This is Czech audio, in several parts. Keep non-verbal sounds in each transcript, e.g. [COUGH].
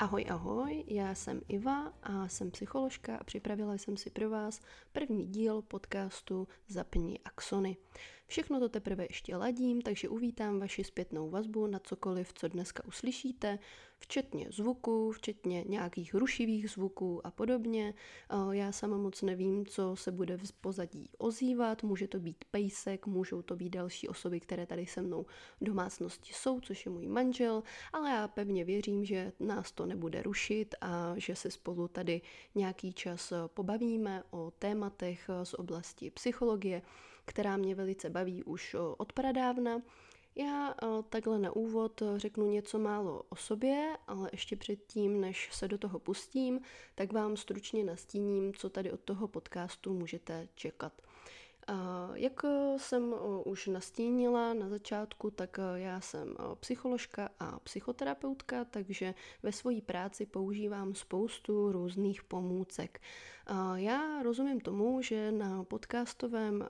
Ahoj, ahoj, já jsem Iva a jsem psycholožka a připravila jsem si pro vás první díl podcastu Zapni axony. Všechno to teprve ještě ladím, takže uvítám vaši zpětnou vazbu na cokoliv, co dneska uslyšíte, včetně zvuků, včetně nějakých rušivých zvuků a podobně. Já sama moc nevím, co se bude v pozadí ozývat, může to být pejsek, můžou to být další osoby, které tady se mnou v domácnosti jsou, což je můj manžel, ale já pevně věřím, že nás to nebude rušit a že se spolu tady nějaký čas pobavíme o tématech z oblasti psychologie, která mě velice baví už od pradávna. Já takhle na úvod řeknu něco málo o sobě, ale ještě předtím, než se do toho pustím, tak vám stručně nastíním, co tady od toho podcastu můžete čekat. Jak jsem už nastínila na začátku, tak já jsem psycholožka a psychoterapeutka, takže ve své práci používám spoustu různých pomůcek. Já rozumím tomu, že na podcastovém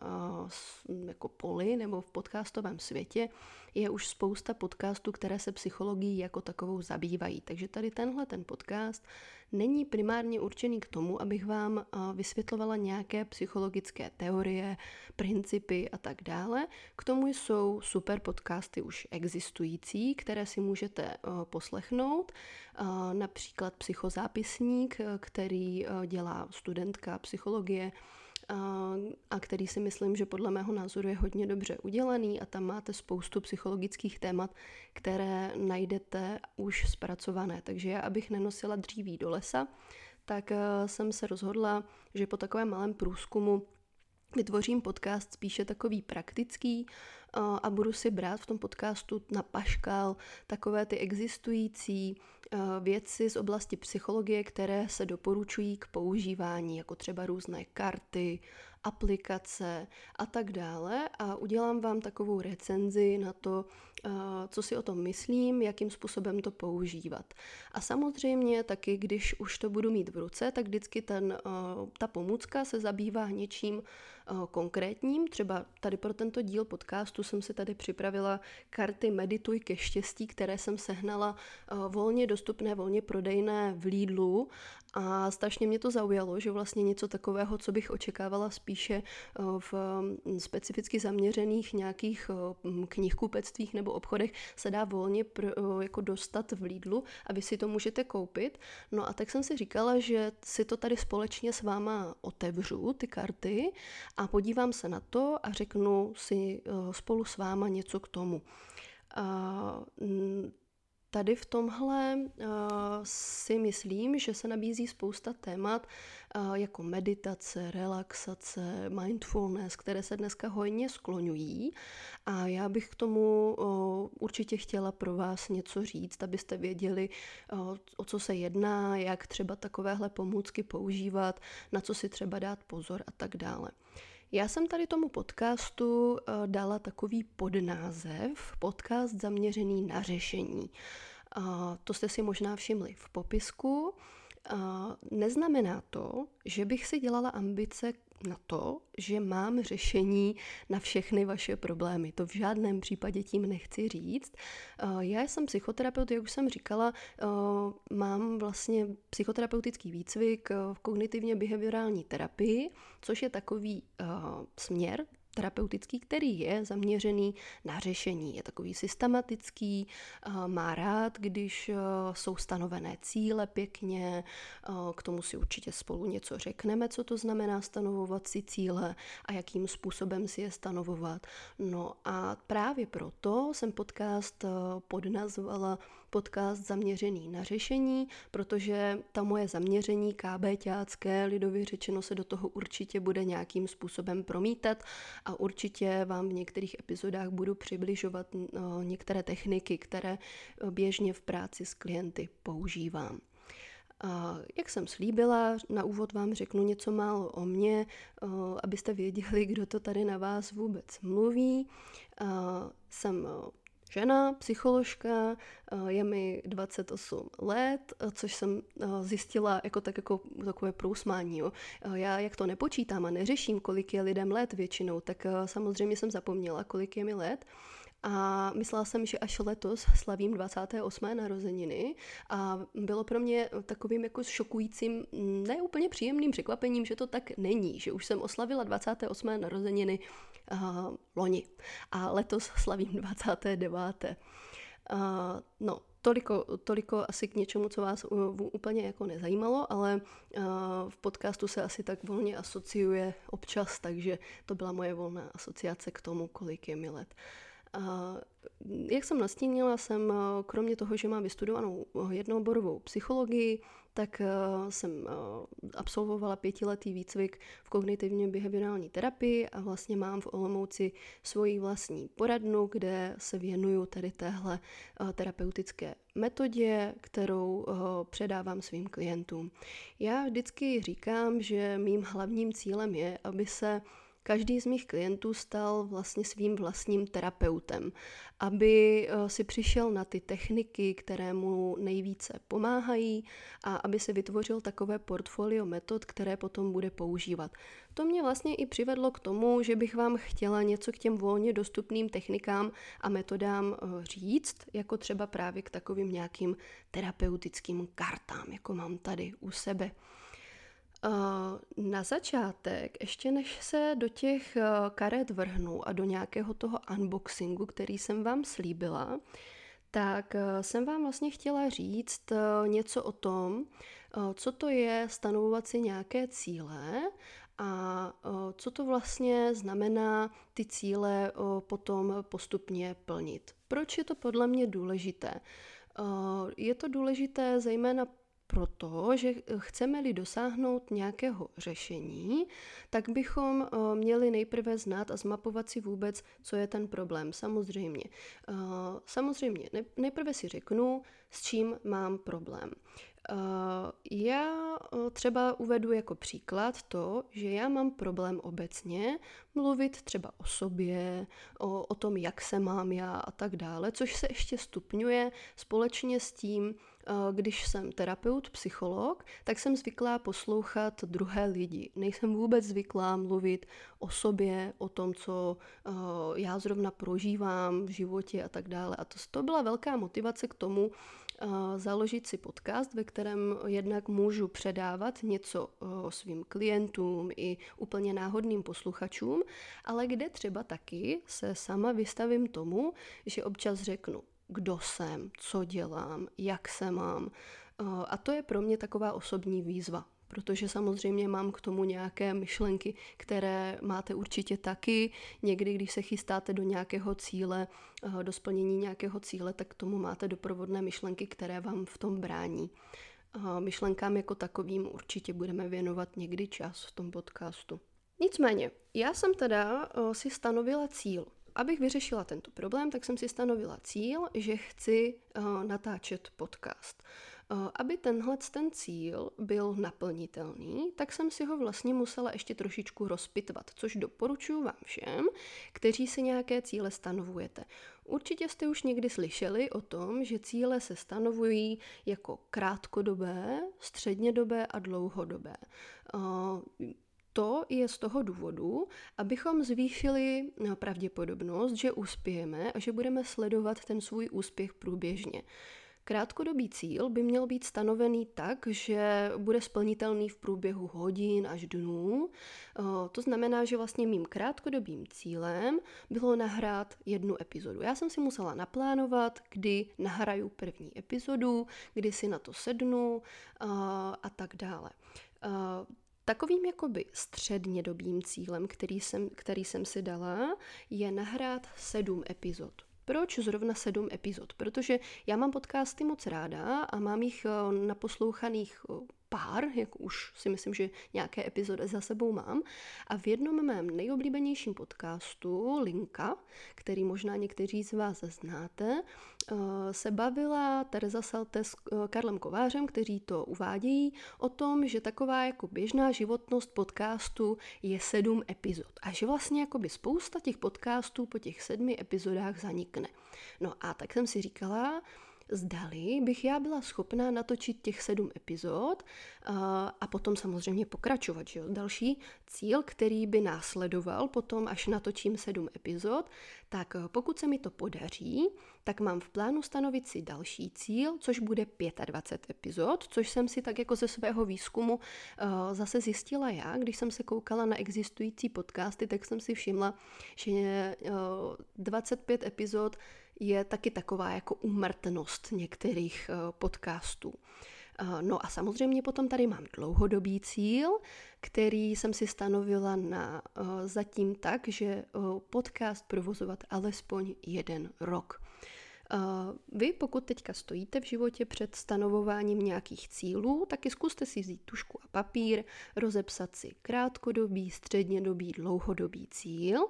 jako poli nebo v podcastovém světě je už spousta podcastů, které se psychologií jako takovou zabývají. Takže tady tenhle ten podcast není primárně určený k tomu, abych vám vysvětlovala nějaké psychologické teorie, principy a tak dále. K tomu jsou super podcasty už existující, které si můžete poslechnout. Například psychozápisník, který dělá studentka psychologie, a který si myslím, že podle mého názoru je hodně dobře udělaný a tam máte spoustu psychologických témat, které najdete už zpracované. Takže já, abych nenosila dříví do lesa, tak jsem se rozhodla, že po takovém malém průzkumu vytvořím podcast spíše takový praktický a budu si brát v tom podcastu na paškal takové ty existující věci z oblasti psychologie, které se doporučují k používání, jako třeba různé karty, aplikace a tak dále a udělám vám takovou recenzi na to, co si o tom myslím, jakým způsobem to používat. A samozřejmě taky, když už to budu mít v ruce, tak vždycky ten, ta pomůcka se zabývá něčím konkrétním. Třeba tady pro tento díl podcastu jsem si tady připravila karty Medituj ke štěstí, které jsem sehnala volně dostupné, volně prodejné v Lidlu a strašně mě to zaujalo, že vlastně něco takového, co bych očekávala spíše v specificky zaměřených nějakých knihkupectvích nebo obchodech, se dá volně pro, jako dostat v Lidlu a vy si to můžete koupit. No a tak jsem si říkala, že si to tady společně s váma otevřu, ty karty, a podívám se na to a řeknu si spolu s váma něco k tomu. Tady v tomhle uh, si myslím, že se nabízí spousta témat jako meditace, relaxace, mindfulness, které se dneska hojně skloňují a já bych k tomu určitě chtěla pro vás něco říct, abyste věděli, o co se jedná, jak třeba takovéhle pomůcky používat, na co si třeba dát pozor a tak dále. Já jsem tady tomu podcastu eh, dala takový podnázev, podcast zaměřený na řešení. To jste si možná všimli v popisku. Neznamená to, že bych si dělala ambice na to, že mám řešení na všechny vaše problémy. To v žádném případě tím nechci říct. Eh, já jsem psychoterapeut, jak už jsem říkala, eh, mám vlastně psychoterapeutický výcvik v kognitivně behaviorální terapii, což je takový eh, směr, terapeutický, který je zaměřený na řešení. Je takový systematický, eh, má rád, když eh, jsou stanovené cíle pěkně, eh, k tomu si určitě spolu něco řekneme, co to znamená stanovovat si cíle a jakým způsobem si je stanovovat. No a právě proto jsem podcast podnazvala podcast zaměřený na řešení, protože ta moje zaměření KB ťácké, lidově řečeno, se do toho určitě bude nějakým způsobem promítat a určitě vám v některých epizodách budu přibližovat některé techniky, které běžně v práci s klienty používám. A jak jsem slíbila, na úvod vám řeknu něco málo o mně, abyste věděli, kdo to tady na vás vůbec mluví. Jsem žena, psycholožka, eh, je mi 28 let, eh, což jsem eh, zjistila jako tak jako takové prousmání. Jo. Já jak to nepočítám a neřeším, kolik je lidem let většinou, tak samozřejmě jsem zapomněla, kolik je mi let. a myslela jsem, že až letos slavím 28. narozeniny a bylo pro mě takovým jako šokujícím, neúplně příjemným překvapením, že to tak není, že už jsem oslavila 28. narozeniny uh, loni a letos slavím 29. Uh, no, toliko, toliko asi k něčemu, co vás úplně jako nezajímalo, ale uh, v podcastu se asi tak volně asociuje občas, takže to byla moje volná asociace k tomu, kolik je mi let. Uh, jak jsem nastínila, jsem kromě toho, že mám vystudovanou jednooborovou psychologii, tak jsem absolvovala pětiletý výcvik v kognitivně behaviorální terapii a vlastně mám v Olomouci svoji vlastní poradnu, kde se věnuju tady téhle terapeutické metodě, kterou předávám svým klientům. Já vždycky říkám, že mým hlavním cílem je, aby se každý z mých klientů stal vlastně svým vlastním terapeutem, aby eh, si přišel na ty techniky, které mu nejvíce pomáhají a aby si vytvořil takové portfolio metod, které potom bude používat. To mě vlastně i přivedlo k tomu, že bych vám chtěla něco k těm volně dostupným technikám a metodám eh, říct, jako třeba právě k takovým nějakým terapeutickým kartám, jako mám tady u sebe. Na začátek, ještě než se do těch eh, karet vrhnu a do nějakého toho unboxingu, který jsem vám slíbila, tak eh, jsem vám vlastně chtěla říct eh, něco o tom, co to je stanovovat si nějaké cíle a co to vlastně znamená ty cíle potom postupně plnit. Proč je to podle mě důležité? Je to důležité zejména proto, že chceme-li dosáhnout nějakého řešení, tak bychom eh, měli nejprve znát a zmapovat si vůbec, co je ten problém. Samozřejmě. Eh, samozřejmě, nejprve si řeknu, s čím mám problém. Eh, já třeba uvedu jako příklad to, že já mám problém obecně mluvit třeba o sobě, o, o tom, jak se mám já a tak dále, což se ještě stupňuje společně s tím, Eh, když jsem terapeut, psycholog, tak jsem zvyklá poslouchat druhé lidi. Nejsem vůbec zvyklá mluvit o sobě, o tom, co eh, já zrovna prožívám v životě a tak dále. A to, to byla velká motivace k tomu, eh, založit si podcast, ve kterém jednak můžu předávat něco svým klientům i úplně náhodným posluchačům, ale kde třeba taky se sama vystavím tomu, že občas řeknu, kdo jsem, co dělám, jak se mám. Eh, a to je pro mě taková osobní výzva, protože samozřejmě mám k tomu nějaké myšlenky, které máte určitě taky. Někdy, když se chystáte do nějakého cíle, eh, do splnění nějakého cíle, tak k tomu máte doprovodné myšlenky, které vám v tom brání. Eh, myšlenkám jako takovým určitě budeme věnovat někdy čas v tom podcastu. Nicméně, já jsem teda si stanovila cíl Abych vyřešila tento problém, tak jsem si stanovila cíl, že chci uh, natáčet podcast. Uh, aby tenhle ten cíl byl naplnitelný, tak jsem si ho vlastně musela ještě trošičku rozpitvat, což doporučuji vám všem, kteří si nějaké cíle stanovujete. Určitě jste už někdy slyšeli o tom, že cíle se stanovují jako krátkodobé, střednědobé a dlouhodobé. Uh, to je z toho důvodu, abychom zvýšili no, pravděpodobnost, že uspějeme a že budeme sledovat ten svůj úspěch průběžně. Krátkodobý cíl by měl být stanovený tak, že bude splnitelný v průběhu hodin až dnů. To znamená, že vlastně mým krátkodobým cílem bylo nahrát jednu epizodu. Já jsem si musela naplánovat, kdy nahraju první epizodu, kdy si na to sednu a tak dále. Takovým jakoby střednědobým cílem, který jsem, který jsem si dala, je nahrát sedm epizod. Proč zrovna sedm epizod? Protože já mám podcasty moc ráda a mám jich eh, naposlouchaných eh, pár, jako už si myslím, že nějaké epizody za sebou mám. A v jednom mém nejoblíbenějším podcastu, Linka, který možná někteří z vás znáte, eh, se bavila Teresa Salte s eh, Karlem Kovářem, kteří to uvádějí, o tom, že taková jako běžná životnost podcastu je sedm epizod. A že vlastně jakoby spousta těch podcastů po těch sedmi epizodách zanikne. No a tak jsem si říkala, zdali bych já byla schopná natočit těch sedm epizod a potom samozřejmě pokračovat. Že jo? Další cíl, který by následoval potom, až natočím sedm epizod, tak pokud se mi to podaří, tak mám v plánu stanovit si další cíl, což bude 25 epizod, což jsem si tak jako ze svého výzkumu uh, zase zjistila já, když jsem se koukala na existující podcasty, tak jsem si všimla, že uh, 25 epizod je taky taková jako umrtnost některých uh, podcastů. No a samozřejmě potom tady mám dlouhodobý cíl, který jsem si stanovila na zatím tak, že podcast provozovat alespoň jeden rok. Vy, pokud teďka stojíte v životě před stanovováním nějakých cílů, taky zkuste si vzít tušku a papír, rozepsat si krátkodobý, střednědobý, dlouhodobý cíl.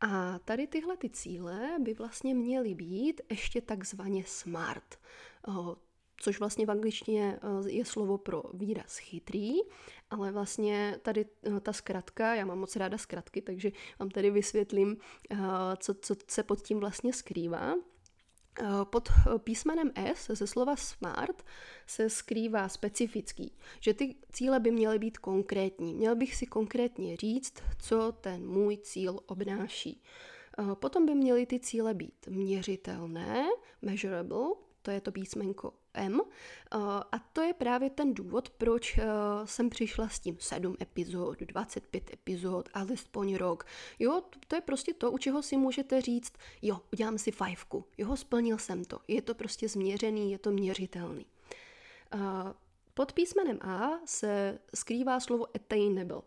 A tady tyhle ty cíle by vlastně měly být ještě takzvaně smart což vlastně v angličtině je slovo pro výraz chytrý, ale vlastně tady ta zkratka, já mám moc ráda zkratky, takže vám tady vysvětlím, co, co se pod tím vlastně skrývá. Eh, pod eh, písmenem S ze slova smart se skrývá specifický, že ty cíle by měly být konkrétní. Měl bych si konkrétně říct, co ten můj cíl obnáší. Eh, potom by měly ty cíle být měřitelné, measurable, to je to písmenko M. A to je právě ten důvod, proč jsem přišla s tím 7 epizod, 25 epizod, alespoň rok. Jo, to je prostě to, u čeho si můžete říct, jo, udělám si fajfku, jo, splnil jsem to. Je to prostě změřený, je to měřitelný. Pod písmenem A se skrývá slovo attainable,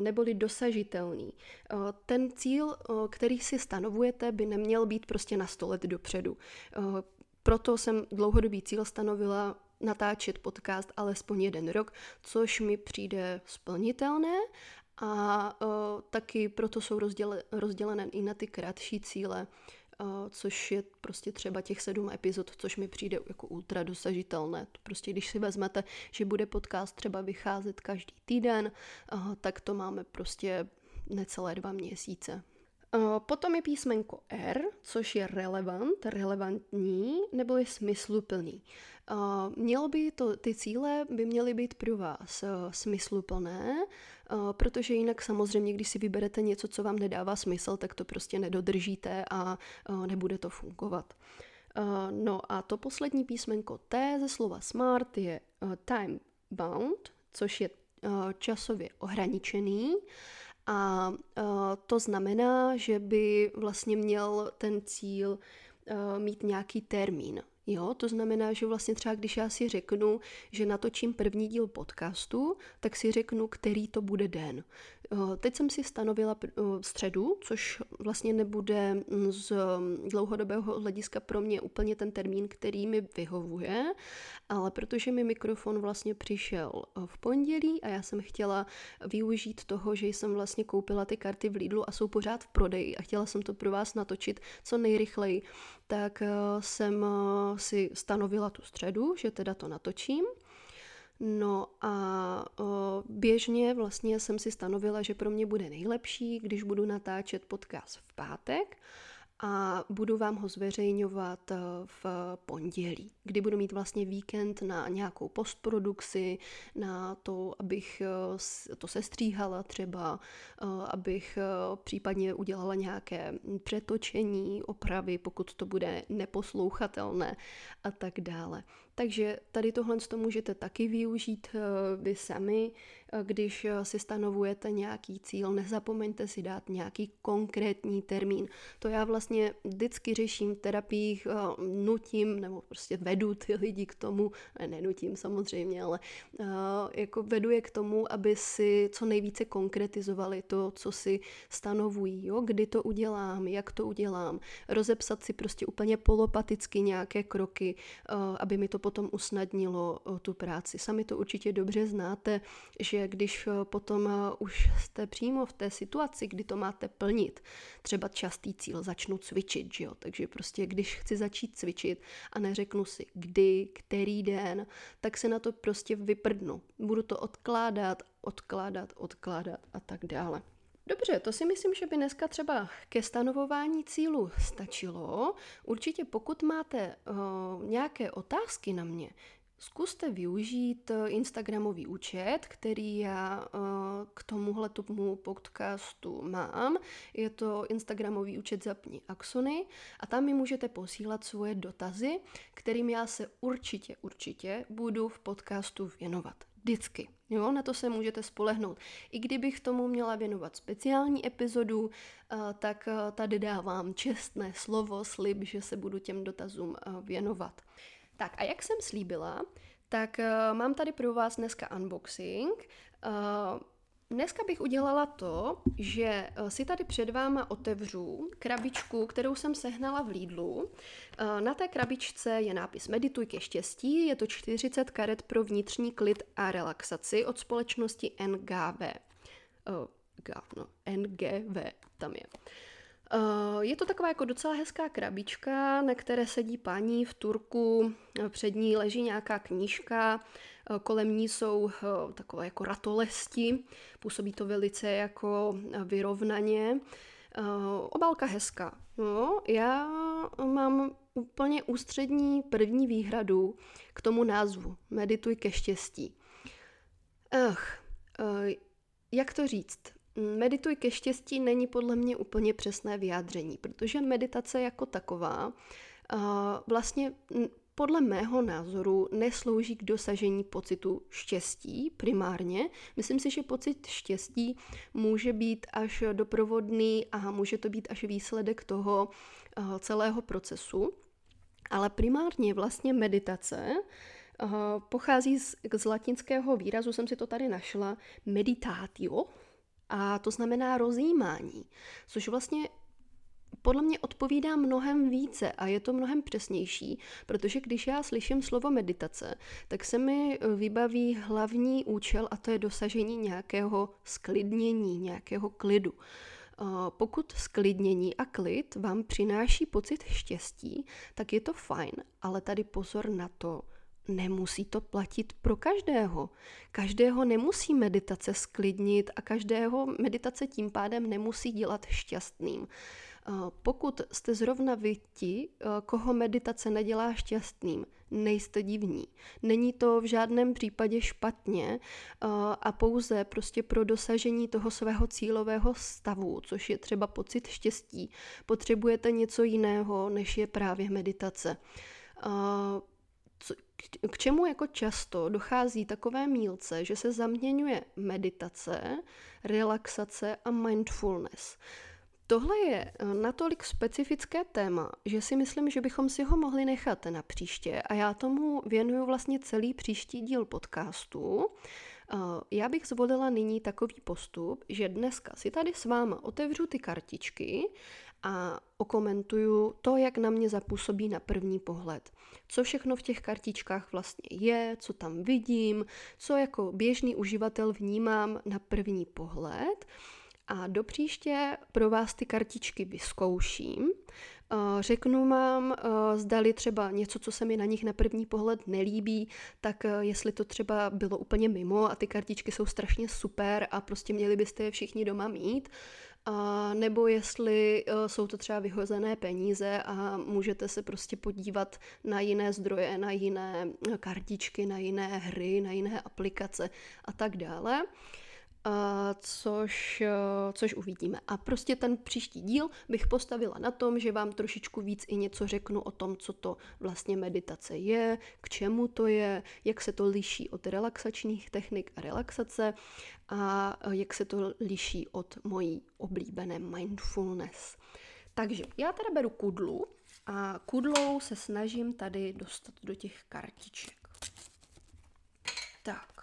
neboli dosažitelný. Ten cíl, který si stanovujete, by neměl být prostě na 100 let dopředu. Proto jsem dlouhodobý cíl stanovila natáčet podcast alespoň jeden rok, což mi přijde splnitelné a uh, taky proto jsou rozděle, rozdělené i na ty kratší cíle, uh, což je prostě třeba těch sedm epizod, což mi přijde jako ultra dosažitelné. Prostě když si vezmete, že bude podcast třeba vycházet každý týden, uh, tak to máme prostě necelé dva měsíce. Potom je písmenko R, což je relevant, relevantní nebo je smysluplný. Mělo by to, ty cíle by měly být pro vás smysluplné, protože jinak samozřejmě, když si vyberete něco, co vám nedává smysl, tak to prostě nedodržíte a nebude to fungovat. No a to poslední písmenko T ze slova smart je time bound, což je časově ohraničený. A uh, to znamená, že by vlastně měl ten cíl uh, mít nějaký termín. Jo, to znamená, že vlastně třeba když já si řeknu, že natočím první díl podcastu, tak si řeknu, který to bude den. Eh, teď jsem si stanovila eh, středu, což vlastně nebude mm, z mm, dlouhodobého hlediska pro mě úplně ten termín, který mi vyhovuje, ale protože mi mikrofon vlastně přišel eh, v pondělí a já jsem chtěla využít toho, že jsem vlastně koupila ty karty v Lidlu a jsou pořád v prodeji a chtěla jsem to pro vás natočit co nejrychleji, tak jsem si stanovila tu středu, že teda to natočím. No a o, běžně vlastně jsem si stanovila, že pro mě bude nejlepší, když budu natáčet podcast v pátek a budu vám ho zveřejňovat eh, v pondělí, kdy budu mít vlastně víkend na nějakou postprodukci, na to, abych eh, to sestříhala třeba, eh, abych případně udělala nějaké přetočení, opravy, pokud to bude neposlouchatelné a tak dále. Takže tady tohle to můžete taky využít vy sami, když si stanovujete nějaký cíl, nezapomeňte si dát nějaký konkrétní termín. To já vlastně vždycky řeším v terapiích, eh, nutím nebo prostě vedu ty lidi k tomu, ne, nenutím samozřejmě, ale eh, jako vedu je k tomu, aby si co nejvíce konkretizovali to, co si stanovují, jo? kdy to udělám, jak to udělám, rozepsat si prostě úplně polopaticky nějaké kroky, eh, aby mi to potom usnadnilo tu práci. Sami to určitě dobře znáte, že když potom už jste přímo v té situaci, kdy to máte plnit, třeba častý cíl, začnu cvičit, že jo? takže prostě když chci začít cvičit a neřeknu si kdy, který den, tak se na to prostě vyprdnu. Budu to odkládat, odkládat, odkládat a tak dále. Dobře, to si myslím, že by dneska třeba ke stanovování cílu stačilo. Určitě pokud máte uh, nějaké otázky na mě, Zkuste využít eh, Instagramový účet, který já eh, k tomuhle tomu podcastu mám. Je to Instagramový účet Zapni Axony a tam mi můžete posílat svoje dotazy, kterým já se určitě, určitě budu v podcastu věnovat. Vždycky. Jo, na to se můžete spolehnout. I kdybych tomu měla věnovat speciální epizodu, eh, tak tady dávám čestné slovo, slib, že se budu těm dotazům věnovat. Tak a jak jsem slíbila, tak uh, mám tady pro vás dneska unboxing. Uh, Dneska bych udělala to, že si tady před váma otevřu krabičku, kterou jsem sehnala v Lidlu. Na té krabičce je nápis Medituj ke štěstí, je to 40 karet pro vnitřní klid a relaxaci od společnosti NGV. Uh, no, NGV tam je. Eh, je to taková jako docela hezká krabička, na které sedí paní v Turku, před ní leží nějaká knížka, eh, kolem ní jsou eh, takové jako ratolesti, působí to velice jako vyrovnaně. Obálka hezká. No, já mám úplně ústřední první výhradu k tomu názvu Medituj ke štěstí. Ach, jak to říct? Medituj ke štěstí není podle mě úplně přesné vyjádření, protože meditace jako taková vlastně podle mého názoru neslouží k dosažení pocitu štěstí primárně. Myslím si, že pocit štěstí může být až doprovodný a může to být až výsledek toho celého procesu. Ale primárně vlastně meditace pochází z, z latinského výrazu, jsem si to tady našla, meditatio, a to znamená rozjímání, což vlastně podle mě odpovídá mnohem více a je to mnohem přesnější, protože když já slyším slovo meditace, tak se mi vybaví hlavní účel a to je dosažení nějakého sklidnění, nějakého klidu. Pokud sklidnění a klid vám přináší pocit štěstí, tak je to fajn, ale tady pozor na to, nemusí to platit pro každého. Každého nemusí meditace sklidnit a každého meditace tím pádem nemusí dělat šťastným. Eh, pokud jste zrovna vy ti, eh, koho meditace nedělá šťastným, nejste divní. Není to v žádném případě špatně eh, a pouze prostě pro dosažení toho svého cílového stavu, což je třeba pocit štěstí, potřebujete něco jiného, než je právě meditace k čemu jako často dochází takové mílce, že se zaměňuje meditace, relaxace a mindfulness. Tohle je eh, natolik specifické téma, že si myslím, že bychom si ho mohli nechat na příště a já tomu věnuju vlastně celý příští díl podcastu. Eh, já bych zvolila nyní takový postup, že dneska si tady s váma otevřu ty kartičky a okomentuju to, jak na mě zapůsobí na první pohled. Co všechno v těch kartičkách vlastně je, co tam vidím, co jako běžný uživatel vnímám na první pohled. A do příště pro vás ty kartičky vyzkouším. Eh, řeknu vám, eh, zdali třeba něco, co se mi na nich na první pohled nelíbí, tak eh, jestli to třeba bylo úplně mimo a ty kartičky jsou strašně super a prostě měli byste je všichni doma mít, a nebo jestli uh, jsou to třeba vyhozené peníze a můžete se prostě podívat na jiné zdroje, na jiné kartičky, na jiné hry, na jiné aplikace a tak dále. Uh, což, což uvidíme. A prostě ten příští díl bych postavila na tom, že vám trošičku víc i něco řeknu o tom, co to vlastně meditace je, k čemu to je, jak se to liší od relaxačních technik a relaxace a jak se to liší od mojí oblíbené mindfulness. Takže já teda beru kudlu a kudlou se snažím tady dostat do těch kartiček. Tak.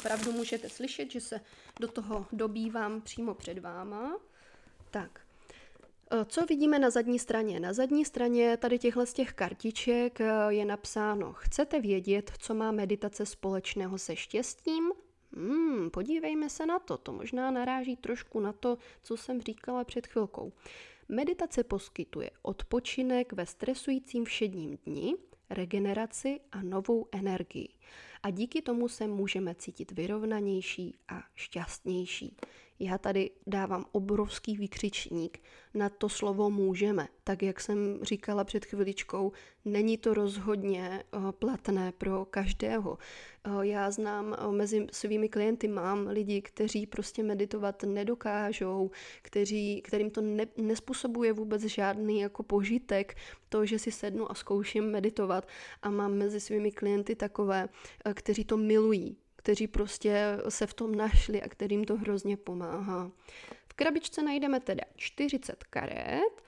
Opravdu můžete slyšet, že se do toho dobývám přímo před váma. Tak, e, co vidíme na zadní straně? Na zadní straně tady těchhle z těch kartiček e, je napsáno Chcete vědět, co má meditace společného se štěstím? Hmm, podívejme se na to. To možná naráží trošku na to, co jsem říkala před chvilkou. Meditace poskytuje odpočinek ve stresujícím všedním dni, regeneraci a novou energii. A díky tomu se můžeme cítit vyrovnanější a šťastnější. Já tady dávám obrovský vykřičník na to slovo můžeme. Tak jak jsem říkala před chviličkou, není to rozhodně eh, platné pro každého. Eh, já znám eh, mezi svými klienty, mám lidi, kteří prostě meditovat nedokážou, kteří, kterým to ne, nespůsobuje vůbec žádný jako požitek, to, že si sednu a zkouším meditovat a mám mezi svými klienty takové, kteří to milují, kteří prostě se v tom našli a kterým to hrozně pomáhá. V krabičce najdeme teda 40 karet,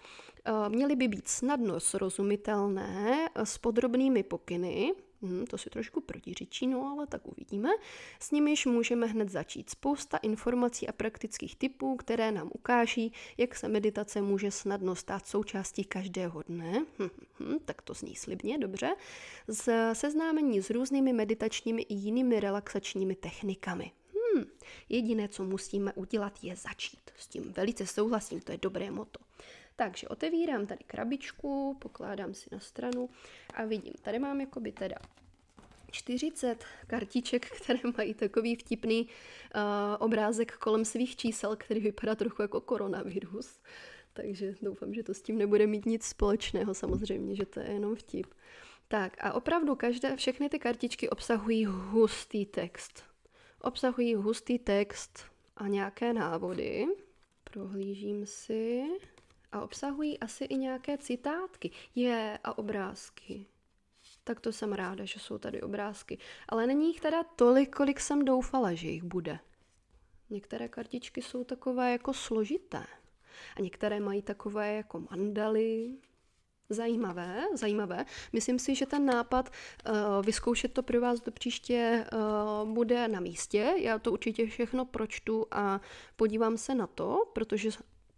eh, měly by být snadno srozumitelné eh, s podrobnými pokyny, Hmm, to si trošku protiřečí, no ale tak uvidíme. S nimiž můžeme hned začít. Spousta informací a praktických typů, které nám ukáží, jak se meditace může snadno stát součástí každého dne. Hm, hm, hm, tak to zní slibně, dobře. Z seznámení s různými meditačními i jinými relaxačními technikami. Hmm, jediné, co musíme udělat, je začít. S tím velice souhlasím, to je dobré moto. Takže otevírám tady krabičku, pokládám si na stranu a vidím, tady mám jakoby teda 40 kartiček, [LAUGHS] které mají takový vtipný uh, obrázek kolem svých čísel, který vypadá trochu jako koronavirus. Takže doufám, že to s tím nebude mít nic společného, samozřejmě, že to je jenom vtip. Tak a opravdu každé, všechny ty kartičky obsahují hustý text. Obsahují hustý text a nějaké návody. Prohlížím si a obsahují asi i nějaké citátky. Je a obrázky. Tak to jsem ráda, že jsou tady obrázky. Ale není jich teda tolik, kolik jsem doufala, že jich bude. Některé kartičky jsou takové jako složité. A některé mají takové jako mandaly. Zajímavé, zajímavé. Myslím si, že ten nápad uh, vyzkoušet to pro vás do příště uh, bude na místě. Já to určitě všechno pročtu a podívám se na to, protože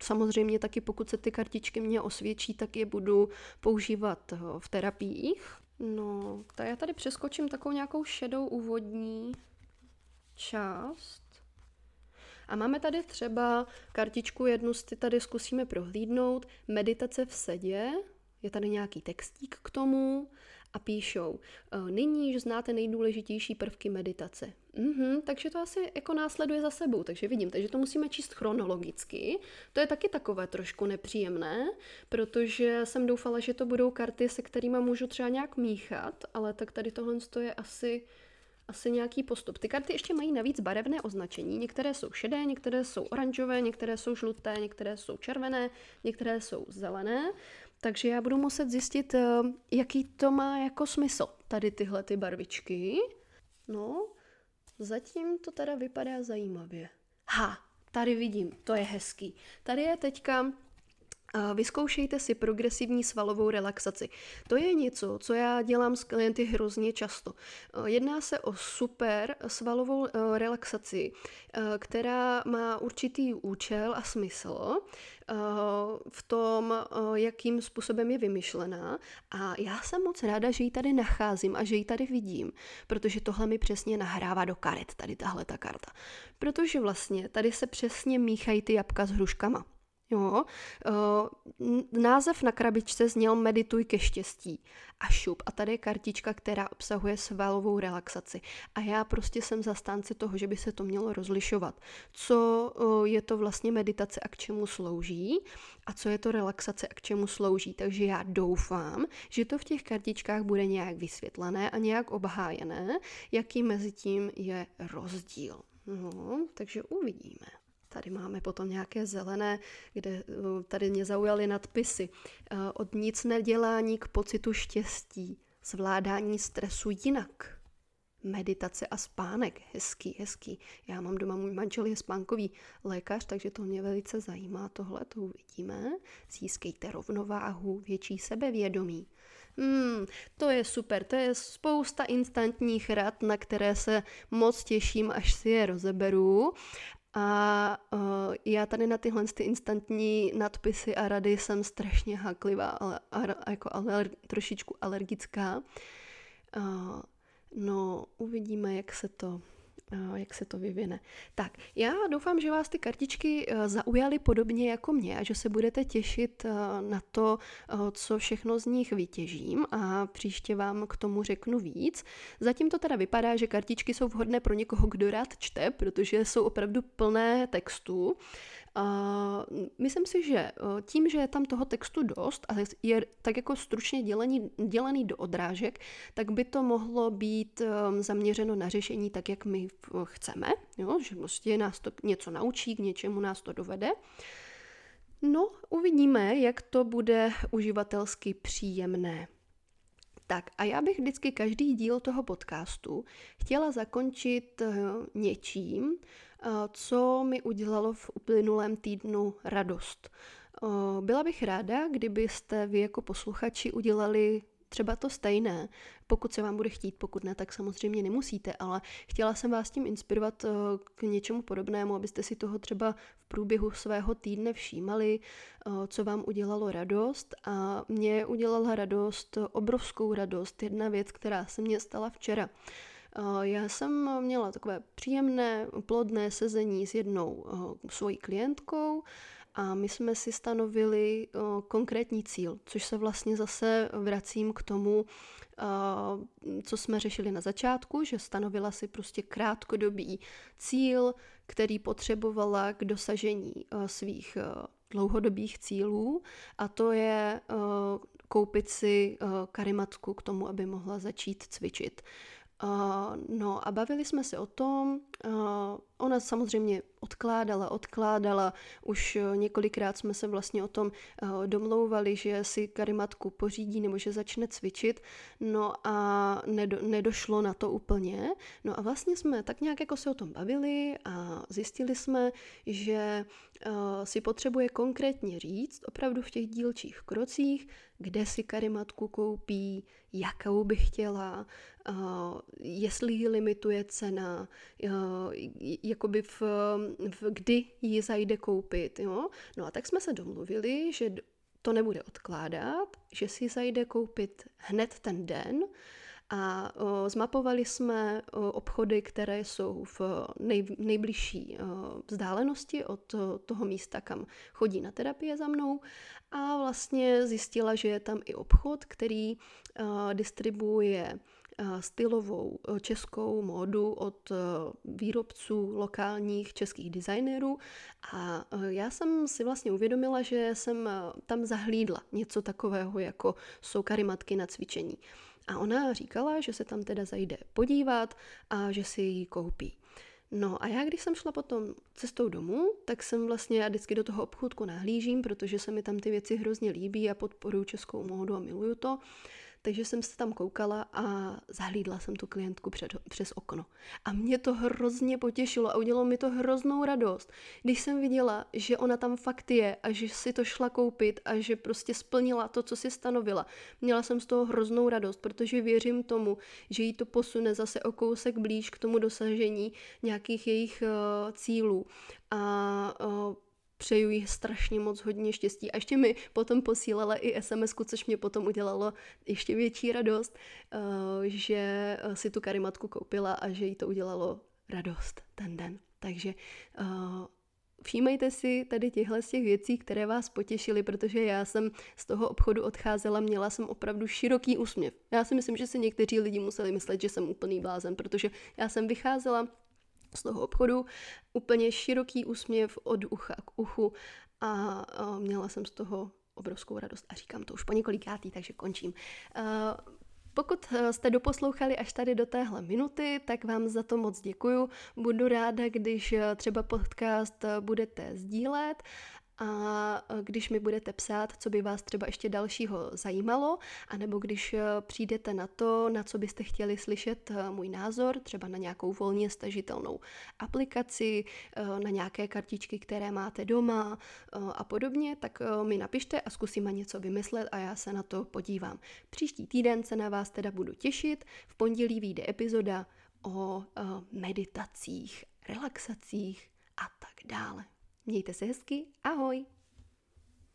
Samozřejmě taky pokud se ty kartičky mě osvědčí, tak je budu používat eh, v terapiích. No, tak já tady přeskočím takovou nějakou šedou úvodní část. A máme tady třeba kartičku, jednu si tady zkusíme prohlídnout, meditace v sedě, je tady nějaký textík k tomu a píšou, e, nyní již znáte nejdůležitější prvky meditace. Mm-hmm, takže to asi jako následuje za sebou, takže vidím, takže to musíme číst chronologicky. To je taky takové trošku nepříjemné, protože jsem doufala, že to budou karty, se kterými můžu třeba nějak míchat, ale tak tady tohle je asi asi nějaký postup. Ty karty ještě mají navíc barevné označení. Některé jsou šedé, některé jsou oranžové, některé jsou žluté, některé jsou červené, některé jsou zelené. Takže já budu muset zjistit, eh, jaký to má jako smysl, tady tyhle ty barvičky. No, zatím to teda vypadá zajímavě. Ha, tady vidím, to je hezký. Tady je teďka Vyzkoušejte si progresivní svalovou relaxaci. To je něco, co já dělám s klienty hrozně často. Jedná se o super svalovou eh, relaxaci, eh, která má určitý účel a smysl v tom, jakým způsobem je vymyšlená. A já jsem moc ráda, že ji tady nacházím a že ji tady vidím, protože tohle mi přesně nahrává do karet, tady tahle ta karta. Protože vlastně tady se přesně míchají ty jabka s hruškama. Jo, uh, název na krabičce zněl Medituj ke štěstí a šup. A tady je kartička, která obsahuje svalovou relaxaci. A já prostě jsem zastánce toho, že by se to mělo rozlišovat. Co uh, je to vlastně meditace a k čemu slouží a co je to relaxace a k čemu slouží. Takže já doufám, že to v těch kartičkách bude nějak vysvětlené a nějak obhájené, jaký mezi tím je rozdíl. No, takže uvidíme. Tady máme potom nějaké zelené, kde eh, tady mě zaujaly nadpisy. Eh, od nic nedělání k pocitu štěstí, zvládání stresu jinak. Meditace a spánek, hezký, hezký. Já mám doma, můj manžel je spánkový lékař, takže to mě velice zajímá, tohle to uvidíme. Získejte rovnováhu, větší sebevědomí. Hmm, to je super, to je spousta instantních rad, na které se moc těším, až si je rozeberu. A uh, já tady na tyhle ty instantní nadpisy a rady jsem strašně háklivá, ale, a, jako ale, trošičku alergická. Uh, no, uvidíme, jak se to jak se to vyvine. Tak, já doufám, že vás ty kartičky zaujaly podobně jako mě a že se budete těšit na to, co všechno z nich vytěžím a příště vám k tomu řeknu víc. Zatím to teda vypadá, že kartičky jsou vhodné pro někoho, kdo rád čte, protože jsou opravdu plné textů. Uh, myslím si, že tím, že je tam toho textu dost a je tak jako stručně dělený, dělený do odrážek, tak by to mohlo být um, zaměřeno na řešení tak, jak my chceme, jo? že prostě nás to něco naučí, k něčemu nás to dovede. No, uvidíme, jak to bude uživatelsky příjemné. Tak a já bych vždycky každý díl toho podcastu chtěla zakončit eh, něčím, co mi udělalo v uplynulém týdnu radost. Eh, byla bych ráda, kdybyste vy jako posluchači udělali třeba to stejné, pokud se vám bude chtít, pokud ne, tak samozřejmě nemusíte, ale chtěla jsem vás tím inspirovat eh, k něčemu podobnému, abyste si toho třeba v průběhu svého týdne všímali, eh, co vám udělalo radost a mě udělala radost, obrovskou radost, jedna věc, která se mně stala včera. Eh, já jsem měla takové příjemné, plodné sezení s jednou svojí klientkou, a my jsme si stanovili uh, konkrétní cíl, což se vlastně zase vracím k tomu, co jsme řešili na začátku, že stanovila si prostě krátkodobý cíl, který potřebovala k dosažení svých uh, dlouhodobých cílů a to je koupit si karimatku k tomu, aby mohla začít cvičit. Uh, no a bavili jsme se o tom, uh, ona samozřejmě odkládala, odkládala, už několikrát jsme se vlastně o tom uh, domlouvali, že si karimatku pořídí nebo že začne cvičit, no a nedo, nedošlo na to úplně. No a vlastně jsme tak nějak jako se o tom bavili a zjistili jsme, že uh, si potřebuje konkrétně říct, opravdu v těch dílčích krocích, kde si karimatku koupí, jakou by chtěla, jestli ji limituje cena, jakoby v, v, kdy ji zajde koupit. Jo? No a tak jsme se domluvili, že to nebude odkládat, že si zajde koupit hned ten den, a o, zmapovali jsme o, obchody, které jsou v nej, nejbližší o, vzdálenosti od o, toho místa, kam chodí na terapie za mnou a vlastně zjistila, že je tam i obchod, který o, distribuuje stylovou českou módu od výrobců lokálních českých designérů a já jsem si vlastně uvědomila, že jsem tam zahlídla něco takového, jako jsou karimatky na cvičení. A ona říkala, že se tam teda zajde podívat a že si ji koupí. No a já, když jsem šla potom cestou domů, tak jsem vlastně, já vždycky do toho obchůdku nahlížím, protože se mi tam ty věci hrozně líbí a podporuju českou módu a miluju to. Takže jsem se tam koukala a zahlídla jsem tu klientku před, přes okno. A mě to hrozně potěšilo a udělalo mi to hroznou radost, když jsem viděla, že ona tam fakt je a že si to šla koupit a že prostě splnila to, co si stanovila. Měla jsem z toho hroznou radost, protože věřím tomu, že jí to posune zase o kousek blíž k tomu dosažení nějakých jejich uh, cílů. A uh, přeju jí strašně moc hodně štěstí. A ještě mi potom posílala i sms což mě potom udělalo ještě větší radost, eh, že eh, si tu karimatku koupila a že jí to udělalo radost ten den. Takže eh, Všímejte si tady těchhle z těch věcí, které vás potěšily, protože já jsem z toho obchodu odcházela, měla jsem opravdu široký úsměv. Já si myslím, že si někteří lidi museli myslet, že jsem úplný blázen, protože já jsem vycházela z toho obchodu, úplně široký úsměv od ucha k uchu a, a měla jsem z toho obrovskou radost a říkám to už po několikátý, takže končím. Uh, pokud e, jste doposlouchali až tady do téhle minuty, tak vám za to moc děkuju. Budu ráda, když třeba podcast budete sdílet a e, když mi budete psát, co by vás třeba ještě dalšího zajímalo, anebo když e, přijdete na to, na co byste chtěli slyšet e, můj názor, třeba na nějakou volně stažitelnou aplikaci, na nějaké kartičky, které máte doma a podobně, tak mi napište a zkusíme něco vymyslet a já se na to podívám. Příští týden se na vás teda budu těšit. V pondělí vyjde epizoda o meditacích, relaxacích a tak dále. Mějte se hezky, ahoj!